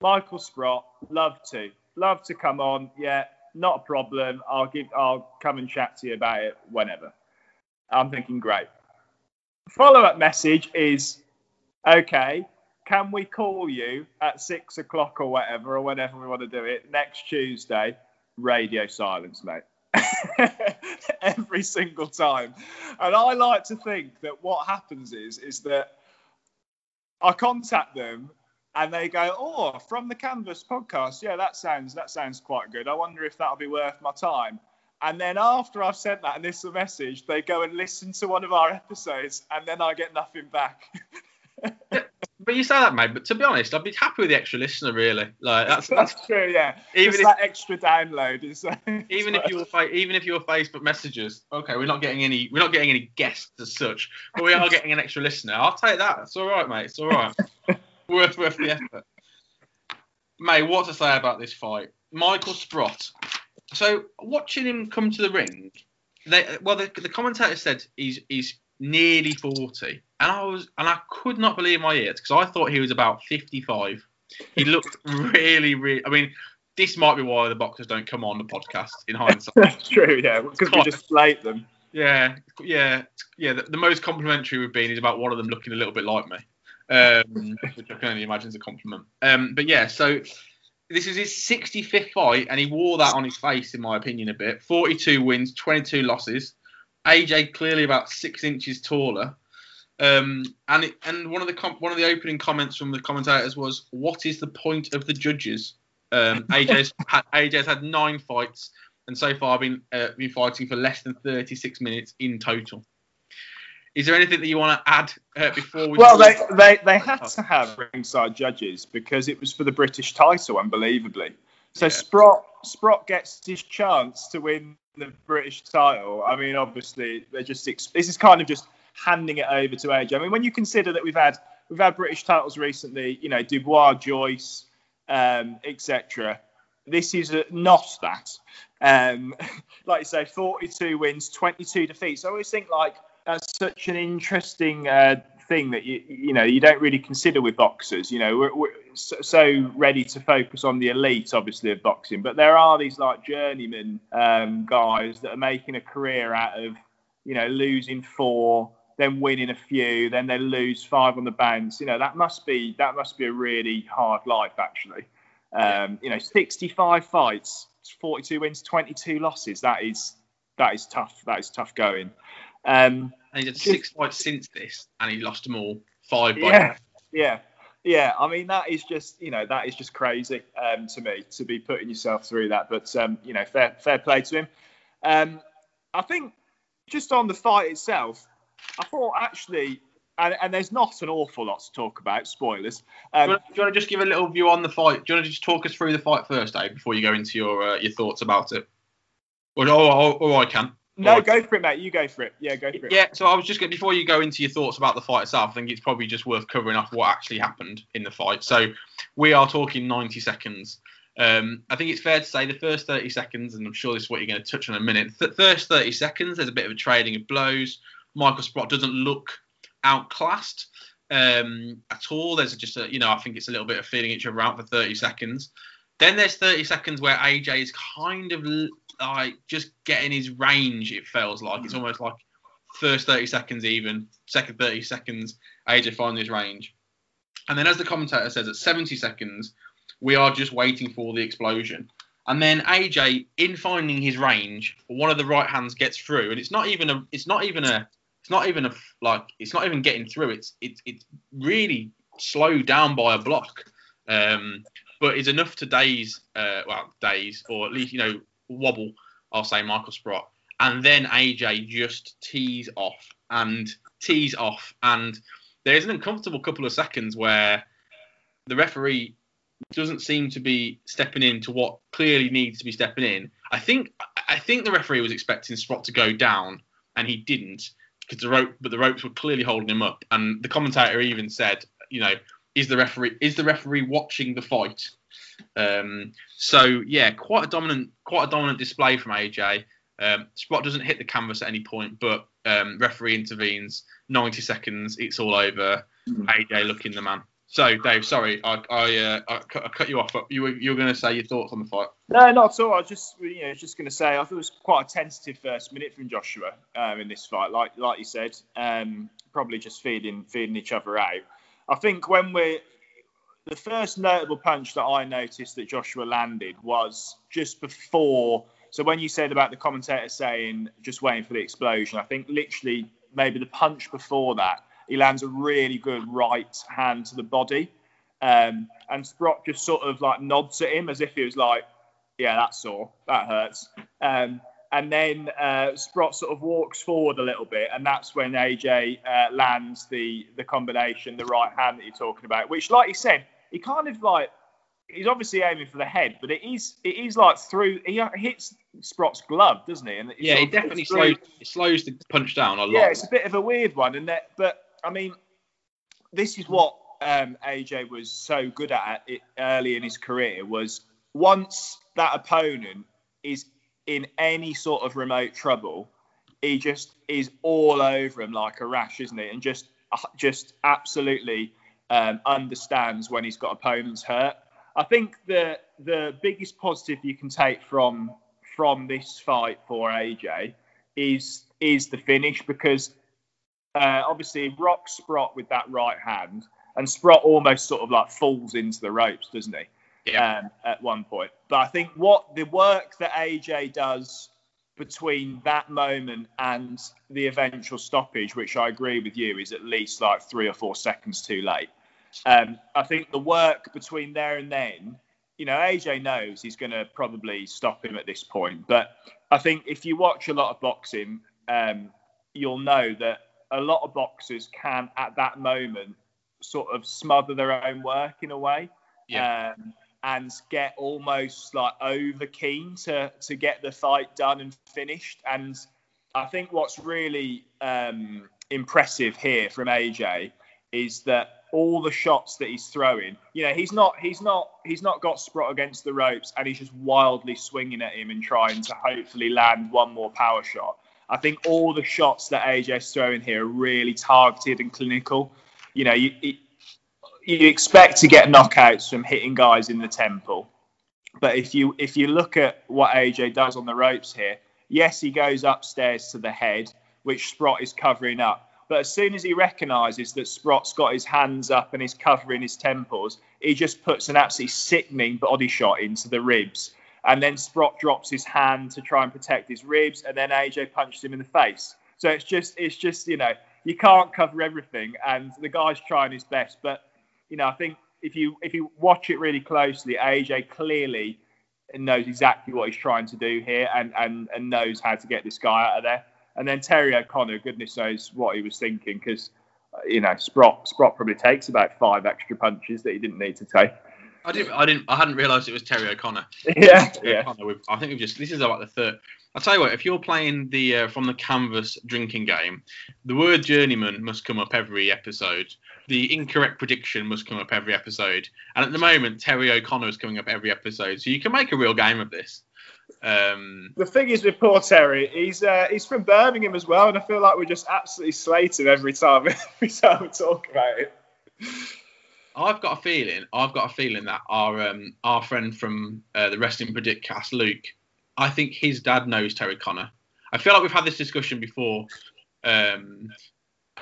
Michael Sprott, love to, love to come on. Yeah, not a problem. I'll give, I'll come and chat to you about it whenever. I'm thinking, great. Follow up message is, okay, can we call you at six o'clock or whatever, or whenever we want to do it next Tuesday? Radio silence, mate. Every single time. And I like to think that what happens is, is that I contact them and they go, "Oh, from the Canvas podcast, yeah, that sounds that sounds quite good. I wonder if that'll be worth my time." And then after I've sent that initial message, they go and listen to one of our episodes, and then I get nothing back. But you say that, mate. But to be honest, I'd be happy with the extra listener, really. Like that's that's That's true, yeah. Even if- that extra download is. even if you're fa- even if you're Facebook messages, okay, we're not getting any we're not getting any guests as such, but we are getting an extra listener. I'll take that. It's all right, mate. It's all right. worth worth the effort. Mate, what to say about this fight? Michael Sprott. So watching him come to the ring, they well the, the commentator said he's he's nearly forty, and I was and I could not believe my ears because I thought he was about fifty-five. He looked really, really. I mean, this might be why the boxers don't come on the podcast in hindsight. That's true, yeah, because we just slate them. Yeah, yeah, yeah. The, the most complimentary would be is about one of them looking a little bit like me, um, which I can only imagine is a compliment. Um, but yeah, so this is his 65th fight, and he wore that on his face, in my opinion, a bit. 42 wins, 22 losses. AJ clearly about six inches taller. Um, and it, and one of the com- one of the opening comments from the commentators was, "What is the point of the judges?" Um, AJ's had, AJ's had nine fights and so far been uh, been fighting for less than 36 minutes in total. Is there anything that you want to add uh, before we? Well, they, they, they had to have ringside judges because it was for the British title, unbelievably. So Yeah. Sprott Sprott gets his chance to win the British title. I mean, obviously, they're just this is kind of just handing it over to AJ. I mean, when you consider that we've had we've had British titles recently, you know, Dubois, Joyce, um, etc. This is uh, not that. Um, like you say, 42 wins, 22 defeats. I always think like that's such an interesting uh, thing that you you know you don't really consider with boxers. You know, we're, we're so, ready to focus on the elite, obviously, of boxing, but there are these like journeyman um, guys that are making a career out of you know losing four, then winning a few, then they lose five on the bounce. You know, that must be that must be a really hard life, actually. Um, you know, 65 fights, 42 wins, 22 losses. That is that is tough. That is tough going. Um, And he's had six fights since this, and he lost them all five by yeah, yeah, yeah. I mean, that is just you know that is just crazy um, to me to be putting yourself through that. But um, you know, fair fair play to him. Um, I think just on the fight itself, I thought actually, and, and there's not an awful lot to talk about. Spoilers. Do Um, you, want, do you want to just give a little view on the fight? Do you want to just talk us through the fight first, Dave, before you go into your uh, your thoughts about it? Or, or, or I can. No, go for it, mate. You go for it. Yeah, go for it. Yeah, so I was just going before you go into your thoughts about the fight itself, I think it's probably just worth covering off what actually happened in the fight. So we are talking 90 seconds. Um, I think it's fair to say the first 30 seconds, and I'm sure this is what you're going to touch on in a minute. The first 30 seconds, there's a bit of a trading of blows. Michael Sprott doesn't look outclassed um, at all. There's just a, you know, I think it's a little bit of feeling each other out for 30 seconds. Then there's 30 seconds where AJ is kind of like just getting his range. It feels like it's almost like first 30 seconds, even second 30 seconds, AJ finds his range. And then, as the commentator says, at 70 seconds, we are just waiting for the explosion. And then AJ, in finding his range, one of the right hands gets through, and it's not even a, it's not even a, it's not even a like, it's not even getting through. It's it's it's really slowed down by a block, um, but it's enough to daze, uh, well, daze or at least you know wobble. I'll say Michael Sprott, and then AJ just tees off and tees off, and there's an uncomfortable couple of seconds where the referee doesn't seem to be stepping in to what clearly needs to be stepping in. I think I think the referee was expecting Sprott to go down, and he didn't because the rope, but the ropes were clearly holding him up. And the commentator even said, you know, is the referee is the referee watching the fight? Um, so yeah, quite a dominant, quite a dominant display from AJ. Um, Sprott doesn't hit the canvas at any point, but um, referee intervenes. 90 seconds, it's all over. AJ looking the man. So Dave, sorry, I I, uh, I, cut, I cut you off, but you were you were going to say your thoughts on the fight. No, not at all. I was just, you know, just going to say, I thought it was quite a tentative first minute from Joshua um, in this fight. Like, like you said, um, probably just feeding, feeding each other out. I think when we're the first notable punch that I noticed that Joshua landed was just before. So when you said about the commentator saying just waiting for the explosion, I think literally maybe the punch before that, he lands a really good right hand to the body. Um, and Sprott just sort of like nods at him as if he was like, yeah, that's sore. That hurts. Um, and then uh, Sprott sort of walks forward a little bit, and that's when AJ uh, lands the the combination, the right hand that you're talking about. Which, like you said, he kind of like he's obviously aiming for the head, but it is it is like through he hits Sprott's glove, doesn't he? And Yeah, it definitely slows it slows the punch down a lot. yeah, it's a bit of a weird one, and that, but I mean, this is what um, AJ was so good at it early in his career was once that opponent is in any sort of remote trouble, he just is all over him like a rash, isn't he? And just just absolutely um, understands when he's got opponents hurt. I think the the biggest positive you can take from from this fight for AJ is is the finish because uh, obviously Rock Sprott with that right hand, and Sprott almost sort of like falls into the ropes, doesn't he? Yeah. Um, at one point, but I think what the work that AJ does between that moment and the eventual stoppage, which I agree with you, is at least like three or four seconds too late. Um, I think the work between there and then, you know, AJ knows he's going to probably stop him at this point. But I think if you watch a lot of boxing, um, you'll know that a lot of boxers can, at that moment, sort of smother their own work in a way. Yeah. Um, and get almost like over keen to to get the fight done and finished. And I think what's really um, impressive here from AJ is that all the shots that he's throwing, you know, he's not he's not he's not got Sprott against the ropes and he's just wildly swinging at him and trying to hopefully land one more power shot. I think all the shots that AJ's throwing here are really targeted and clinical. You know, you, you expect to get knockouts from hitting guys in the temple, but if you if you look at what AJ does on the ropes here, yes, he goes upstairs to the head, which Sprott is covering up. But as soon as he recognises that Sprott's got his hands up and he's covering his temples, he just puts an absolutely sickening body shot into the ribs. And then Sprott drops his hand to try and protect his ribs, and then AJ punches him in the face. So it's just, it's just, you know, you can't cover everything, and the guy's trying his best. But you know, I think if you if you watch it really closely, AJ clearly knows exactly what he's trying to do here, and and and knows how to get this guy out of there. And then Terry O'Connor, goodness knows what he was thinking because, uh, you know, Sprott, Sprott probably takes about five extra punches that he didn't need to take. I didn't. I didn't. I hadn't realised it was Terry O'Connor. Yeah, Terry yeah. O'Connor, I think we've just. This is about the third. I'll tell you what. If you're playing the uh, from the canvas drinking game, the word journeyman must come up every episode. The incorrect prediction must come up every episode. And at the moment, Terry O'Connor is coming up every episode. So you can make a real game of this. Um, The thing is with poor Terry, he's uh, he's from Birmingham as well, and I feel like we're just absolutely slate him every time every time we talk about it. I've got a feeling. I've got a feeling that our um, our friend from uh, the Wrestling Predict cast, Luke, I think his dad knows Terry Connor. I feel like we've had this discussion before, um,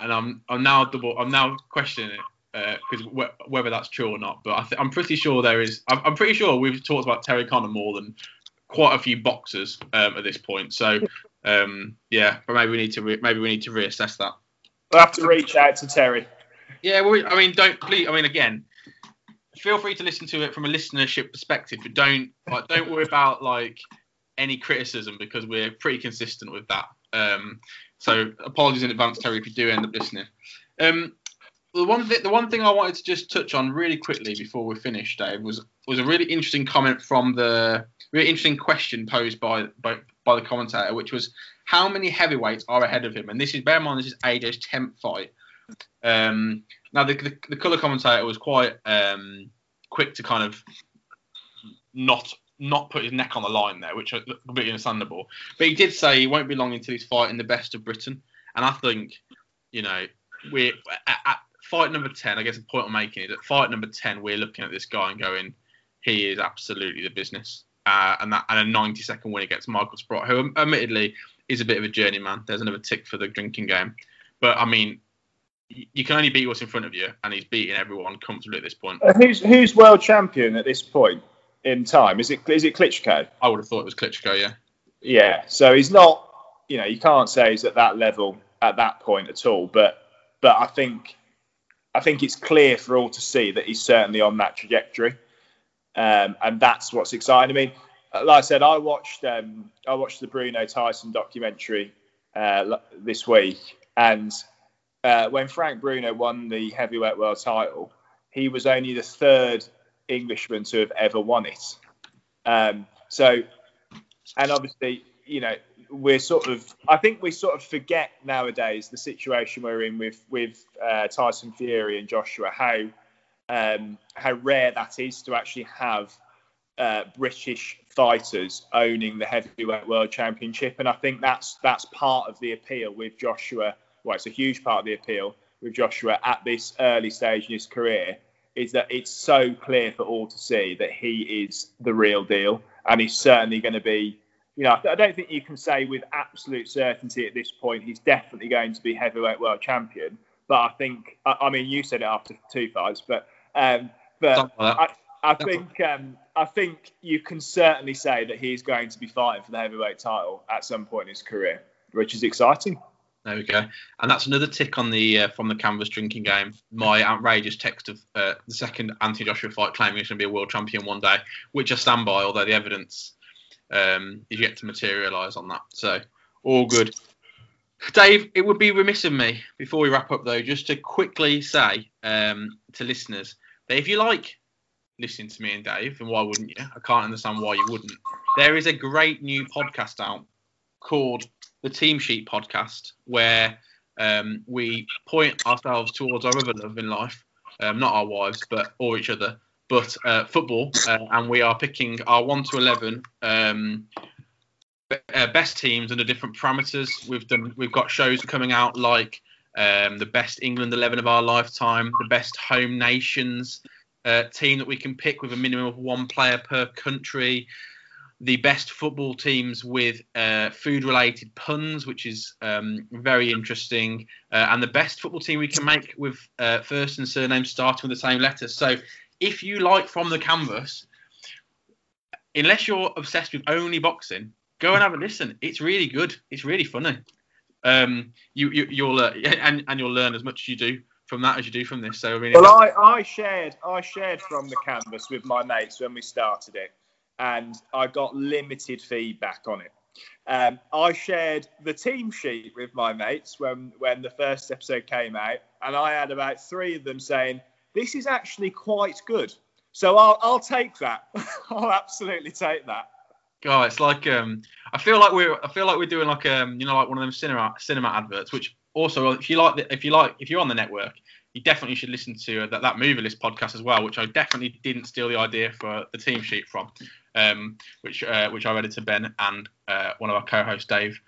and I'm I'm now double. I'm now questioning it because wh- whether that's true or not. But I I'm pretty sure there is. I'm, I'm pretty sure we've talked about Terry Connor more than quite a few boxers um, at this point. So um, yeah, but maybe we need to re- maybe we need to reassess that. We'll have to reach out to Terry. Yeah, well, I mean, don't please. I mean, again, feel free to listen to it from a listenership perspective, but don't like, don't worry about like any criticism because we're pretty consistent with that. Um, so apologies in advance, Terry, if you do end up listening. Um, the one th- the one thing I wanted to just touch on really quickly before we finish, Dave, was was a really interesting comment from the really interesting question posed by by, by the commentator, which was how many heavyweights are ahead of him? And this is bear in mind this is AJ's tenth fight. Um, now the, the the color commentator was quite um, quick to kind of not not put his neck on the line there, which is completely understandable. But he did say he won't be long until he's fighting the best of Britain, and I think you know we're at, at fight number ten. I guess the point I'm making is at fight number ten, we're looking at this guy and going, he is absolutely the business. Uh, and that and a 90 second win against Michael Sprott, who admittedly is a bit of a journeyman. There's another tick for the drinking game, but I mean, you can only beat what's in front of you, and he's beating everyone comfortably at this point. Uh, Who's who's world champion at this point in time? Is it is it Klitschko? I would have thought it was Klitschko, yeah. Yeah. So he's not. You know, you can't say he's at that level at that point at all. But but I think I think it's clear for all to see that he's certainly on that trajectory, um, and that's what's exciting. I mean, uh, like I said, I watched um, I watched the Bruno Tyson documentary uh, this week, and uh, when Frank Bruno won the heavyweight world title, he was only the third Englishman to have ever won it. Um, so, and obviously, you know, we're sort of, I think we sort of forget nowadays the situation we're in with with uh, Tyson Fury and Joshua, how um, how rare that is to actually have uh, British fighters owning the heavyweight world championship, and I think that's that's part of the appeal with Joshua. Well, it's a huge part of the appeal with Joshua at this early stage in his career is that it's so clear for all to see that he is the real deal, and he's certainly going to be. You know, I don't think you can say with absolute certainty at this point he's definitely going to be heavyweight world champion. But I think, I, I mean, you said it after two fights, but um, but Something like that. I, I think um, I think you can certainly say that he's going to be fighting for the heavyweight title at some point in his career, which is exciting. There we go. And that's another tick on the uh, from the canvas drinking game. My outrageous text of uh, the second Anthony Joshua fight claiming he's going to be a world champion one day, which I stand by, although the evidence um, is yet to materialise on that. So all good. Dave, it would be remiss of me before we wrap up though, just to quickly say um, to listeners that if you like listening to me and Dave, and why wouldn't you? I can't understand why you wouldn't. There is a great new podcast out called the Team Sheet Podcast, where um, we point ourselves towards our other love in life, um, not our wives, but or each other, but uh, football, uh, and we are picking our one to eleven um, uh, best teams under different parameters. We've done we've got shows coming out like um, the best England eleven of our lifetime, the best home nations uh, team that we can pick with a minimum of one player per country. The best football teams with uh, food-related puns, which is um, very interesting, uh, and the best football team we can make with uh, first and surname starting with the same letters. So, if you like from the canvas, unless you're obsessed with only boxing, go and have a listen. It's really good. It's really funny. Um, you, you you'll uh, and and you'll learn as much as you do from that as you do from this. So I mean, Well, I, I shared I shared from the canvas with my mates when we started it, and I got limited feedback on it. Um, I shared the team sheet with my mates when when the first episode came out, and I had about three of them saying this is actually quite good. So I'll I'll take that. I'll absolutely take that. God, it's like um, I feel like we're I feel like we're doing like um, you know, like one of them cinema cinema adverts. Which also, if you like, the, if you like, if you're on the network, you definitely should listen to uh, that that movie list podcast as well. Which I definitely didn't steal the idea for the team sheet from, um, which uh, which it to Ben and uh, one of our co-hosts Dave,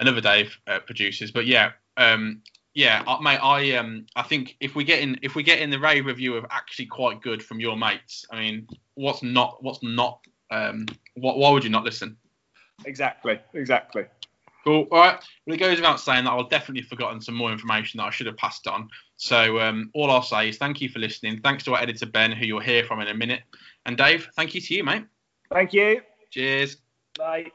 another Dave uh, produces. But yeah, um, yeah, uh, mate, I um, I think if we get in if we get in the rave review of actually quite good from your mates, I mean, what's not what's not um, what, why would you not listen? Exactly, exactly. Cool. All right. Well, it goes without saying that I've definitely forgotten some more information that I should have passed on. So um, all I'll say is thank you for listening. Thanks to our editor Ben, who you'll hear from in a minute, and Dave. Thank you to you, mate. Thank you. Cheers. Bye.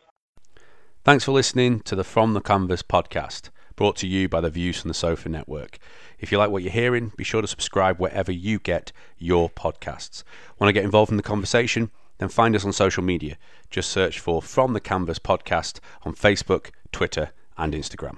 Thanks for listening to the From the Canvas podcast, brought to you by the Views from the Sofa Network. If you like what you're hearing, be sure to subscribe wherever you get your podcasts. Want to get involved in the conversation? Then find us on social media. Just search for From the Canvas podcast on Facebook, Twitter, and Instagram.